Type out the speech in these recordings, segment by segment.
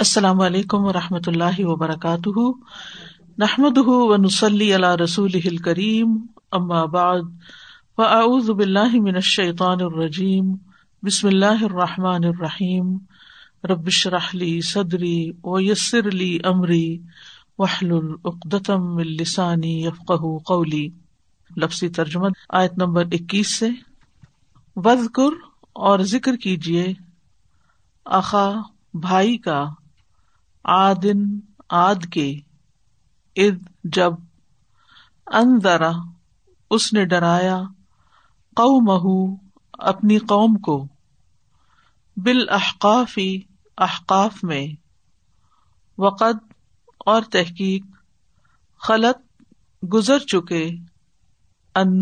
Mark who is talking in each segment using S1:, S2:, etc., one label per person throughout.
S1: السلام علیکم و رحمۃ اللہ وبرکاتہ۔ نحمد و نسلی اللہ رسول کریم بعد، فاعوذ باللہ من الشیطان الرجیم، بسم اللہ الرحمٰن الرحیم۔ ربش رحلی صدری و یسر علی عمری وحل العقدم السانی یفق قولی۔ لفظی ترجمت آیت نمبر اکیس سے۔ وزقر اور ذکر کیجیے آخا بھائی کا آدن، آد کے۔ اد جب اندرا اس نے ڈرایا قو مہو اپنی قوم کو۔ بالاحقافی احقاف میں۔ وقت اور تحقیق، خلط گزر چکے۔ ان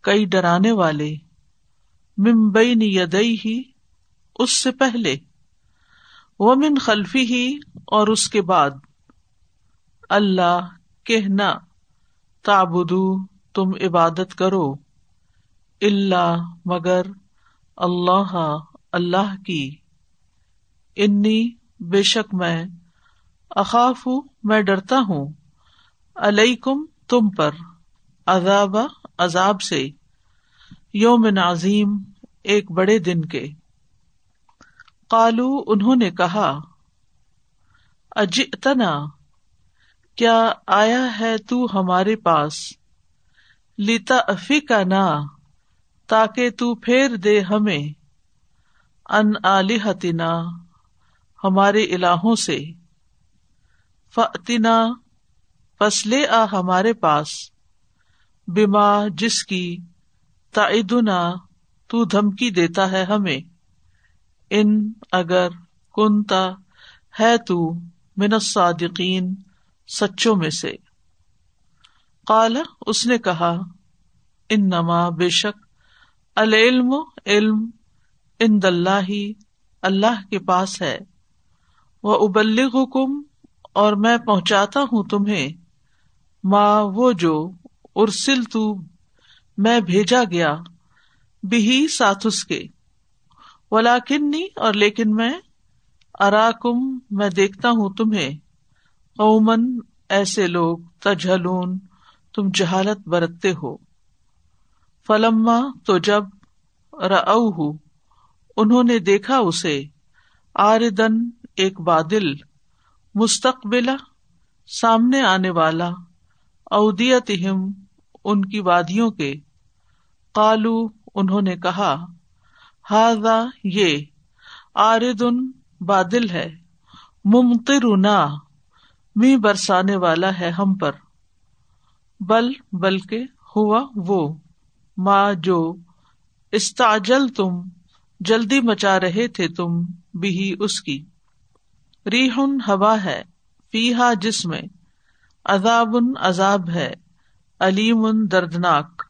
S1: کئی ڈرانے والے۔ ممبئی یدئی ہی اس سے پہلے۔ وہ من خلفی ہی اور اس کے بعد۔ اللہ، کہنا تابدو تم عبادت کرو۔ اللہ مگر، اللہ اللہ کی۔ انی، بے شک میں، اخاف، میں ڈرتا ہوں۔ علیکم، تم پر۔ عذاب عذاب سے۔ یوم نازیم ایک بڑے دن کے۔ کالو انہوں نے کہا اجتنا کیا آیا ہے تو ہمارے پاس؟ لیتا افی کا نا تاکہ تو پھیر دے ہمیں ان علیحتنا ہمارے الہوں سے۔ فتنا فصلے آ ہمارے پاس۔ بیما جس کی، تعدنا، تو دھمکی دیتا ہے ہمیں۔ ان اگر کنتا ہے تو من الصادقین، سچوں میں سے۔ کالا اس نے کہا ان نما بے شک العلم، علم ان دلہ اللہ کے پاس ہے۔ وہ ابلغ حکم اور میں پہنچاتا ہوں تمہیں۔ ماں وہ جو ارسل تو میں بھیجا گیا بھی ساتھ اس کے۔ ولاکنی اور لیکن میں اراکم، میں دیکھتا ہوں تمہیں۔ قومن ایسے لوگ، تجھلون، تم جہالت برتتے ہو۔ فلما تو جب رو انہوں نے دیکھا اسے، آردن ایک بادل مستقبل سامنے آنے والا اودیت ان کی وادیوں کے۔ کالو انہوں نے کہا ہاضا یہ، آردن بادل ہے ممترنا می برسانے والا ہے ہم پر، بل، بلکہ ہوا وہ ماں جو استاجل تم جلدی مچا رہے تھے تم، بھی اس کی۔ ریحن ہوا ہے فیحا جس میں، عذاب عذاب ہے، علیم دردناک۔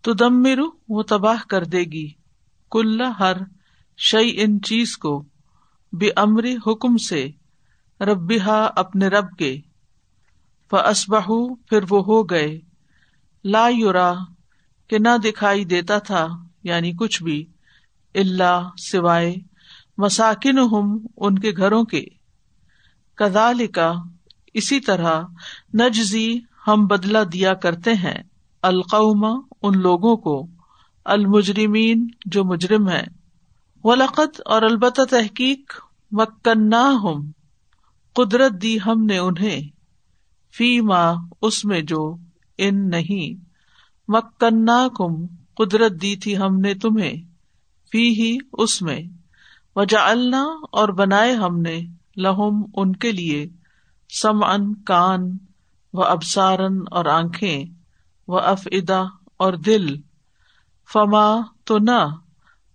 S1: تو دم وہ تباہ کر دے گی۔ کل ہر شعی ان چیز کو بے امری حکم سے ربا اپنے رب کے۔ فسبہ پھر وہ ہو گئے۔ لا یورا کہ نہ دکھائی دیتا تھا یعنی کچھ بھی اللہ سوائے مساکن ہم ان کے گھروں کے۔ کدال کا اسی طرح نجزی، ہم بدلا دیا کرتے ہیں، القوم، ان لوگوں کو۔ المجرمین جو مجرم ہے ولقت اور البتہ تحقیق مکنا ہم قدرت دی ہم نے انہیں۔ فی ماں اس میں جو ان نہیں۔ مکنا کم قدرت دی تھی ہم نے تمہیں۔ فی ہی اس میں۔ وجا اللہ اور بنائے ہم نے لہم ان کے لیے۔ سم ان کان و ابسارن اور آنکھیں۔ و افدا اور دل۔ فما تو نہ،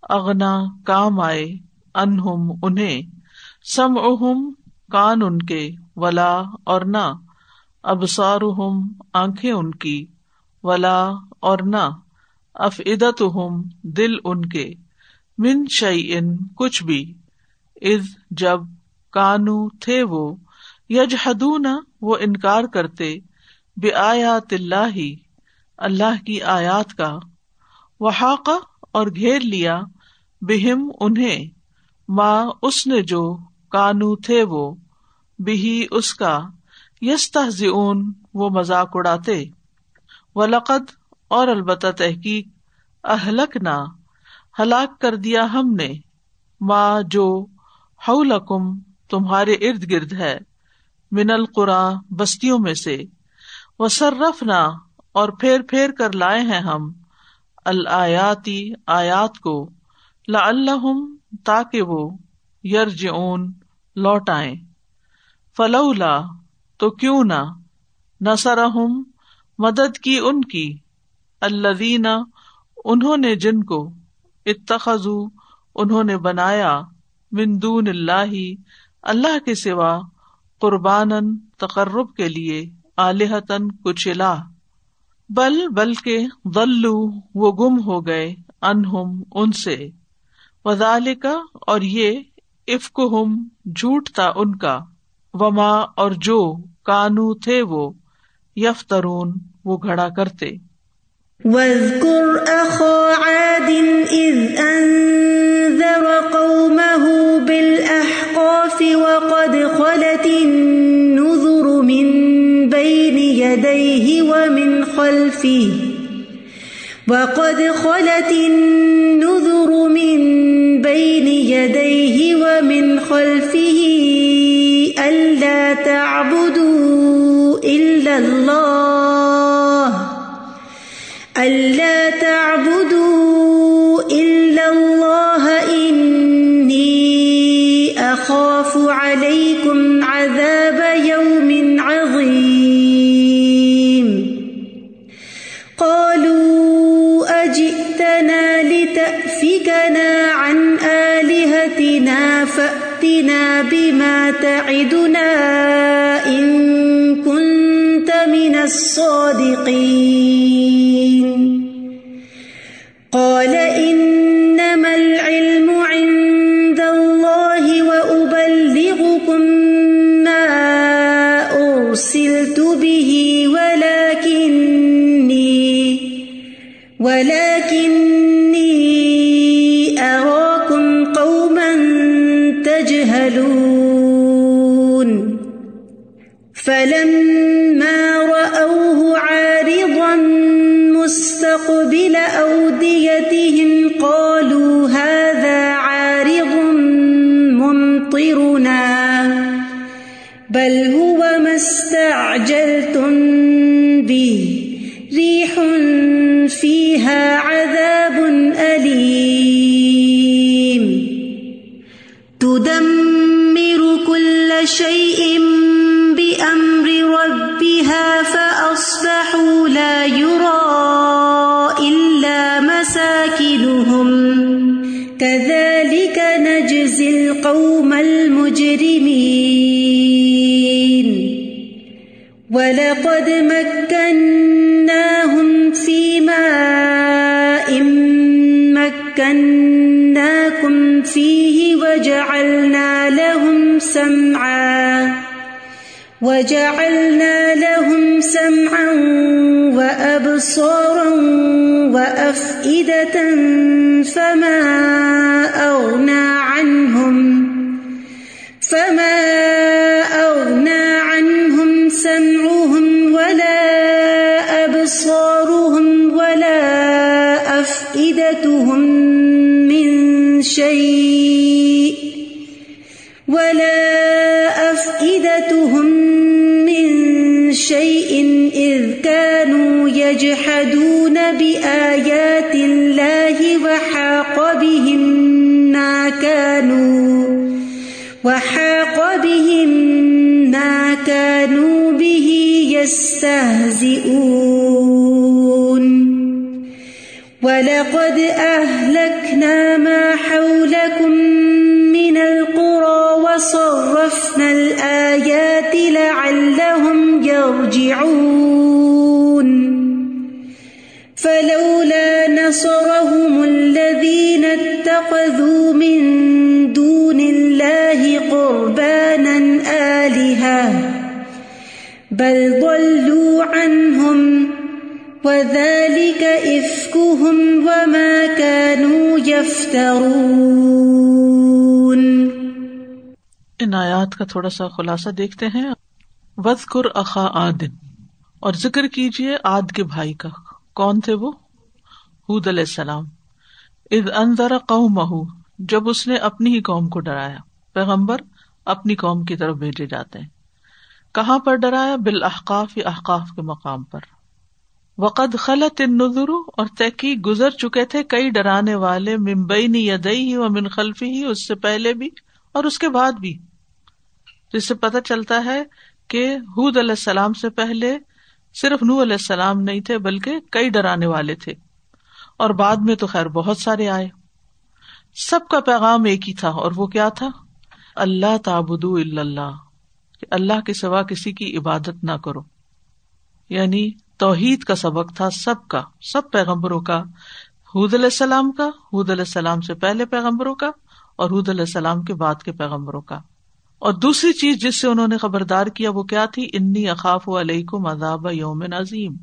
S1: اغنا کام آئے، انہم انہیں سم اہم کان ان کے، ولا اور نہ ابسار آنکھیں ان کی، ولا اور نہ اف ادت دل ان کے، من شعی ان کچھ بھی از جب کانو تھے وہ یج وہ انکار کرتے بے آیات اللہ اللہ کی آیات کا۔ وحاق اور گھیر لیا بہم انہیں ماں اس نے جو کانو تھے وہ بھی اس کا یس تہذیون وہ مذاق اڑاتے۔ و لقد اور البتہ تحقیق اہلک نہ ہلاک کر دیا ہم نے۔ ماں جو حولکم تمہارے ارد گرد ہے، من القرا، بستیوں میں سے۔ وہ نہ اور پھیر پھیر کر لائے ہیں ہم۔ الیاتی آیات کو لا اللہ تاکہ وہ یرج اون لوٹ آئے فلولا تو کیوں نہ نسرہم مدد کی ان کی الذین انہوں نے جن کو اتخذو انہوں نے بنایا من دون اللہ اللہ کے سوا قربان تقرب کے لیے آلحتن کچھ الہ بل بلکہ ولو وہ گم ہو گئے، انہم، ان سے۔ وزال کا اور یہ افک ہم جھوٹ تھا ان کا۔ وما، اور جو کانو تھے وہ، یفترون، وہ گھڑا کرتے۔
S2: واذكر أخا عاد إذ أنذر قومه بالأحقاف وقد خلت النذر من بين يديه ومن خلفه. وقد خلت النذر من فأتنا بما تعدنا إن كنت من الصادقين. قال إنما العلم عند الله وأبلغكم ما أرسلت به ولكني ولكني فلما رأوه عارضا مستقبل أوديتهم قالوا هذا عارض ممطرنا بل هو ما استعجل المجرمين ولقد مكناهم في ماء مكناكم فيه وجعلنا لهم سمعا وجعلنا لهم سمعا وأبصارا وأفئدة فما أغنى فما أغنى عنهم سمعهم ولا أبصارهم ولا أفئدتهم من شيء ولا أفئدتهم من شيء إذ كانوا يجحدون بآيات الله وحاق بهم ما كانوا وحاق يستهزئون. ولقد أهلكنا ما حولكم من القرى وصرفنا الآيات لعلهم يرجعون. فلولا نصرهم الذين اتخذوا من دون الله قربانا آلهة، بل ضلوا عنهم وذلك إفكهم وما كانوا يفترون۔
S1: ان آیات کا تھوڑا سا خلاصہ دیکھتے ہیں۔ وز اخا آدن اور ذکر کیجیے آد کے بھائی کا۔ کون تھے وہ؟ حد علیہ السلام۔ اد انذر قوم جب اس نے اپنی ہی قوم کو ڈرایا۔ پیغمبر اپنی قوم کی طرف بھیجے جاتے ہیں۔ کہاں پر ڈرایا؟ بالاحقاف یا احقاف کے مقام پر۔ وقد خلط ان نظر اور تحقیق گزر چکے تھے کئی ڈرانے والے ممبئی نی یدئی ہی و من خلفی ہی اس سے پہلے بھی اور اس کے بعد بھی۔ جس سے پتہ چلتا ہے کہ حود علیہ السلام سے پہلے صرف نو علیہ السلام نہیں تھے، بلکہ کئی ڈرانے والے تھے۔ اور بعد میں تو خیر بہت سارے آئے۔ سب کا پیغام ایک ہی تھا، اور وہ کیا تھا؟ اللہ تابد اللہ۔ اللہ کے سوا کسی کی عبادت نہ کرو۔ یعنی توحید کا سبق تھا سب کا، سب پیغمبروں کا۔ حود علیہ السلام کا، حود علیہ السلام سے پہلے پیغمبروں کا اور حود علیہ السلام کے بعد کے پیغمبروں کا۔ اور دوسری چیز جس سے انہوں نے خبردار کیا وہ کیا تھی؟ انی اقاف علیہ کو مذاب یوم عظیم۔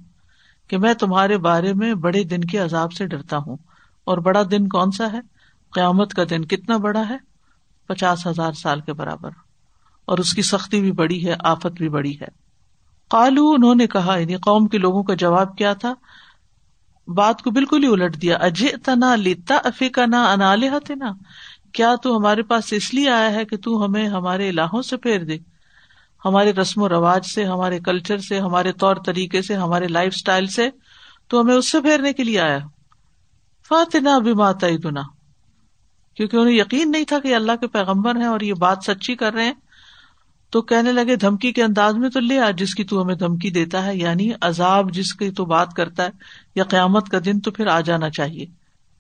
S1: کہ میں تمہارے بارے میں بڑے دن کے عذاب سے ڈرتا ہوں۔ اور بڑا دن کون سا ہے؟ قیامت کا دن کتنا بڑا ہے؟ پچاس ہزار سال کے برابر۔ اور اس کی سختی بھی بڑی ہے، آفت بھی بڑی ہے۔ کالو انہوں نے کہا یعنی قوم کے لوگوں کا جواب کیا تھا؟ بات کو بالکل ہی الٹ دیا۔ اجے تنا لیتا افیقا نہ انالے نا کیا تو ہمارے پاس اس لیے آیا ہے کہ تو ہمیں ہمارے الہوں سے پھیر دے؟ ہمارے رسم و رواج سے، ہمارے کلچر سے، ہمارے طور طریقے سے، ہمارے لائف اسٹائل سے تو ہمیں اس سے پھیرنے کے لیے آیا۔ فاتنا بھی ماتا دنا کیونکہ انہیں یقین نہیں تھا کہ اللہ کے پیغمبر ہیں اور یہ بات سچی کر رہے ہیں۔ تو کہنے لگے، دھمکی کے انداز میں تو لے آ، جس کی تو ہمیں دھمکی دیتا ہے یعنی عذاب جس کی تو بات کرتا ہے، یا قیامت کا دن تو پھر آ جانا چاہیے۔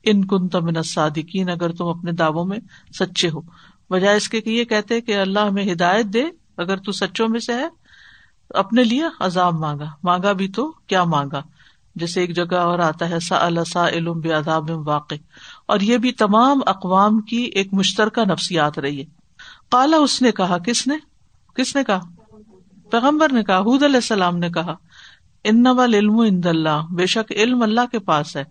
S1: ان کن تمن صادقین اگر تم اپنے دعووں میں سچے ہو۔ بجائے اس کے کہ یہ کہتے کہ اللہ ہمیں ہدایت دے، اگر تو سچوں میں سے ہے، اپنے لیے عذاب مانگا۔ مانگا بھی تو کیا مانگا؟ جیسے ایک جگہ اور آتا ہے سا السا علم بے اداب واقع۔ اور یہ بھی تمام اقوام کی ایک مشترکہ نفسیات رہی ہے۔ کالا اس نے کہا، کس نے؟ کس نے کہا؟ پیغمبر نے کہا، حود علیہ السلام نے کہا ان علم اند اللہ، بے شک علم اللہ کے پاس ہے۔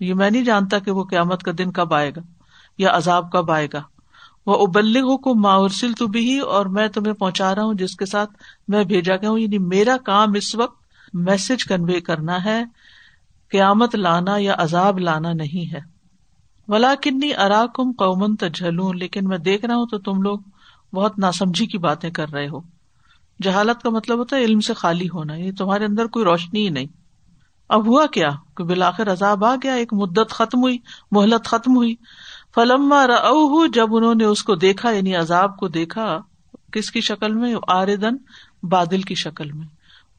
S1: یہ میں نہیں جانتا کہ وہ قیامت کا دن کب آئے گا یا عذاب کب آئے گا۔ وہ ابلغ کو ماورسل تو بھی اور میں تمہیں پہنچا رہا ہوں، جس کے ساتھ میں بھیجا گیا ہوں۔ یعنی میرا کام اس وقت میسج کنوے کرنا ہے، قیامت لانا یا عذاب لانا نہیں ہے۔ ولا کنی ارا کم قومن تجھلون لیکن میں دیکھ رہا ہوں تو تم لوگ بہت ناسمجھی کی باتیں کر رہے ہو۔ جہالت کا مطلب ہوتا ہے علم سے خالی ہونا، یہ تمہارے اندر کوئی روشنی ہی نہیں۔ اب ہوا کیا کہ بالآخر عذاب آ گیا، ایک مدت ختم ہوئی محلت ختم ہوئی۔ فلما رو جب انہوں نے اس کو دیکھا یعنی عذاب کو دیکھا، کس کی شکل میں؟ آردن بادل کی شکل میں۔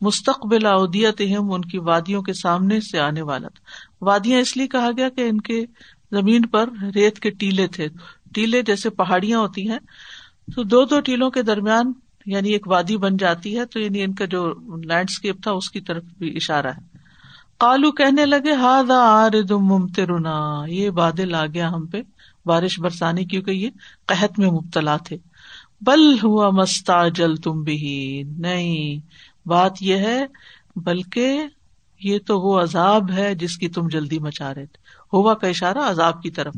S1: مستقبل اودیت ان کی وادیوں کے سامنے سے آنے والا تھا۔ وادیاں اس لیے کہا گیا کہ ان کے زمین پر ریت کے ٹیلے تھے۔ ٹیلے جیسے پہاڑیاں ہوتی ہیں تو دو دو ٹیلوں کے درمیان یعنی ایک وادی بن جاتی ہے تو یعنی ان کا جو لینڈسکیپ تھا اس کی طرف بھی اشارہ ہے۔ کالو کہنے لگے ہاد ممترنا یہ بادل آ گیا ہم پہ۔ بارش برسانے کیونکہ یہ قحط میں مبتلا تھے۔ بل ہوا مستا جل تم بھی نہیں، بات یہ ہے، بلکہ یہ تو وہ عذاب ہے جس کی تم جلدی مچا رہے تھے۔ ہوا کا اشارہ عذاب کی طرف۔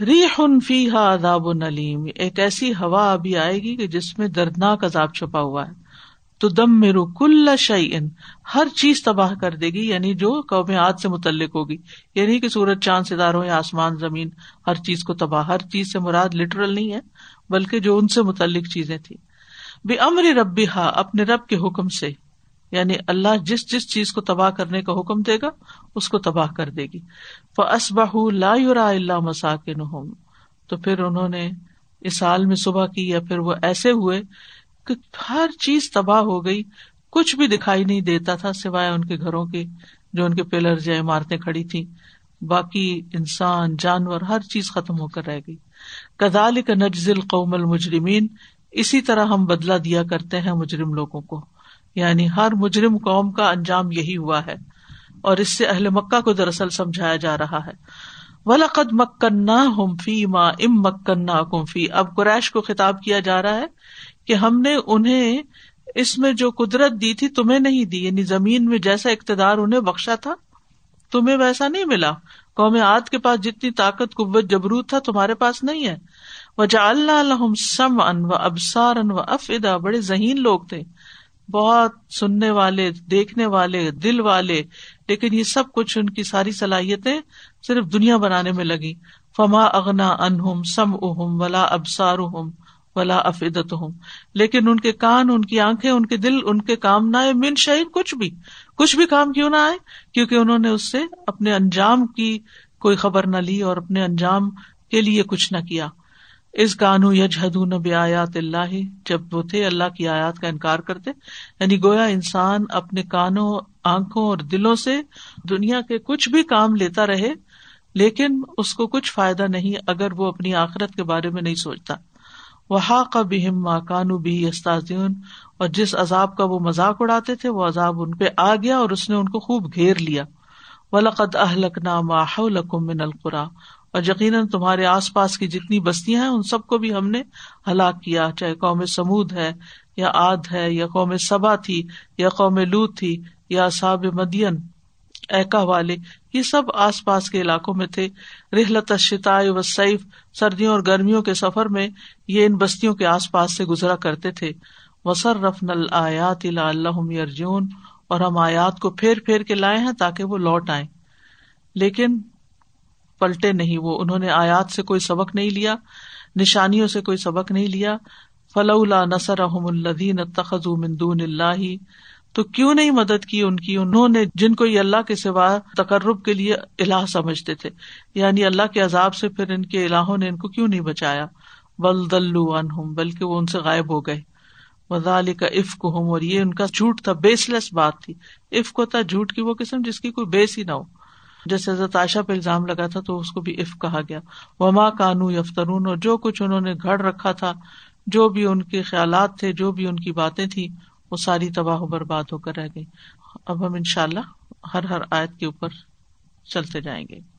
S1: ری ہن فی ہا عذاب نلیم ایک ایسی ہوا ابھی آئے گی کہ جس میں دردناک عذاب چھپا ہوا ہے۔ تو دم میرو کل شعین ہر چیز تباہ کر دے گی یعنی جو قوم آج سے متعلق ہوگی۔ یعنی کہ سورج، چاند، ستاروں یا آسمان، زمین، ہر چیز کو تباہ۔ ہر چیز سے مراد لٹرل نہیں ہے، بلکہ جو ان سے متعلق چیزیں تھی بے امر ربی ہا اپنے رب کے حکم سے۔ یعنی اللہ جس جس چیز کو تباہ کرنے کا حکم دے گا، اس کو تباہ کر دے گی۔ لا اللہ مساکن تو پھر انہوں نے اس سال میں صبح کی، یا پھر وہ ایسے ہوئے کہ ہر چیز تباہ ہو گئی، کچھ بھی دکھائی نہیں دیتا تھا سوائے ان کے گھروں کے، جو ان کے پلر یا عمارتیں کھڑی تھی باقی انسان، جانور، ہر چیز ختم ہو کر رہ گئی۔ کدال کا نجزل قوم المجرمین۔ اسی طرح ہم بدلا دیا کرتے ہیں مجرم لوگوں کو۔ یعنی ہر مجرم قوم کا انجام یہی ہوا ہے اور اس سے اہل مکہ کو دراصل سمجھایا جا رہا ہے۔ ولاقد مکنا ہم فی ماں ام مکنا کم فی اب قریش کو خطاب کیا جا رہا ہے کہ ہم نے انہیں اس میں جو قدرت دی تھی تمہیں نہیں دی یعنی زمین میں جیسا اقتدار انہیں بخشا تھا، تمہیں ویسا نہیں ملا۔ قوم آد کے پاس جتنی طاقت، قوت، جبروت تھا تمہارے پاس نہیں ہے۔ وجا اللہ سم ان و ابسار ان و افدا بڑے ذہین لوگ تھے۔ بہت سننے والے، دیکھنے والے، دل والے، لیکن یہ سب کچھ ان کی ساری صلاحیتیں صرف دنیا بنانے میں لگی فما اغنا انہم سم اہم ولا ابسار ولا افدت ہوں لیکن ان کے کان، ان کی آنکھیں، ان کے دل، ان کے کام نہ آئے۔ من شہید کچھ بھی۔ کچھ بھی کام کیوں نہ آئے؟ کیونکہ انہوں نے اس سے اپنے انجام کی کوئی خبر نہ لی اور اپنے انجام کے لیے کچھ نہ کیا۔ اس کانو یجہدون آیات اللہ، جب وہ تھے اللہ کی آیات کا انکار کرتے یعنی گویا انسان اپنے کانوں، آنکھوں اور دلوں سے دنیا کے کچھ بھی کام لیتا رہے، لیکن اس کو کچھ فائدہ نہیں اگر وہ اپنی آخرت کے بارے میں نہیں سوچتا۔ وہ کا بھی ماں کانو بھی استاذین اور جس عذاب کا وہ مذاق اڑاتے تھے، وہ عذاب ان پہ آ گیا اور اس نے ان کو خوب گھیر لیا۔ ولقد اہلک نام من القرا اور یقیناً تمہارے آس پاس کی جتنی بستیاں ہیں، ان سب کو بھی ہم نے ہلاک کیا، چاہے قوم سمود ہے یا آد ہے، یا قوم سبا تھی، یا قوم لوت تھی، یا صاب مدین، ایکا والے، یہ سب آس پاس کے علاقوں میں تھے۔ رحلت و سیف سردیوں اور گرمیوں کے سفر میں یہ ان بستیوں کے آس پاس سے گزرا کرتے تھے۔ وسر رفن الآیات اللہ ارجون اور ہم آیات کو پھیر پھیر کے لائے ہیں تاکہ وہ لوٹ آئے لیکن پلٹے نہیں، وہ انہوں نے آیات سے کوئی سبق نہیں لیا، نشانیوں سے کوئی سبق نہیں لیا۔ فلا نسر احم الدین مندون اللہ تو کیوں نہیں مدد کی ان کی؟ انہوں نے جن کو یہ اللہ کے سوا تقرب کے لیے اللہ سمجھتے تھے یعنی اللہ کے عذاب سے پھر ان کے الہوں نے ان کو کیوں نہیں بچایا؟ بل دلو ان بلکہ وہ ان سے غائب ہو گئے۔ وزال کا عفق ہوں اور یہ ان کا جھوٹ تھا بیس لیس بات تھی۔ عفق ہوتا جھوٹ کی وہ قسم جس کی کوئی بیس ہی نہ ہو۔ جیسے حضرت عائشہ پہ الزام لگا تھا تو اس کو بھی عف کہا گیا۔ وما کانو یفترون اور جو کچھ انہوں نے گھڑ رکھا تھا، جو بھی ان کے خیالات تھے، جو بھی ان کی باتیں تھی وہ ساری تباہ و برباد ہو کر رہ گئی اب ہم ان شاء اللہ ہر ہر آیت کے اوپر چلتے جائیں گے۔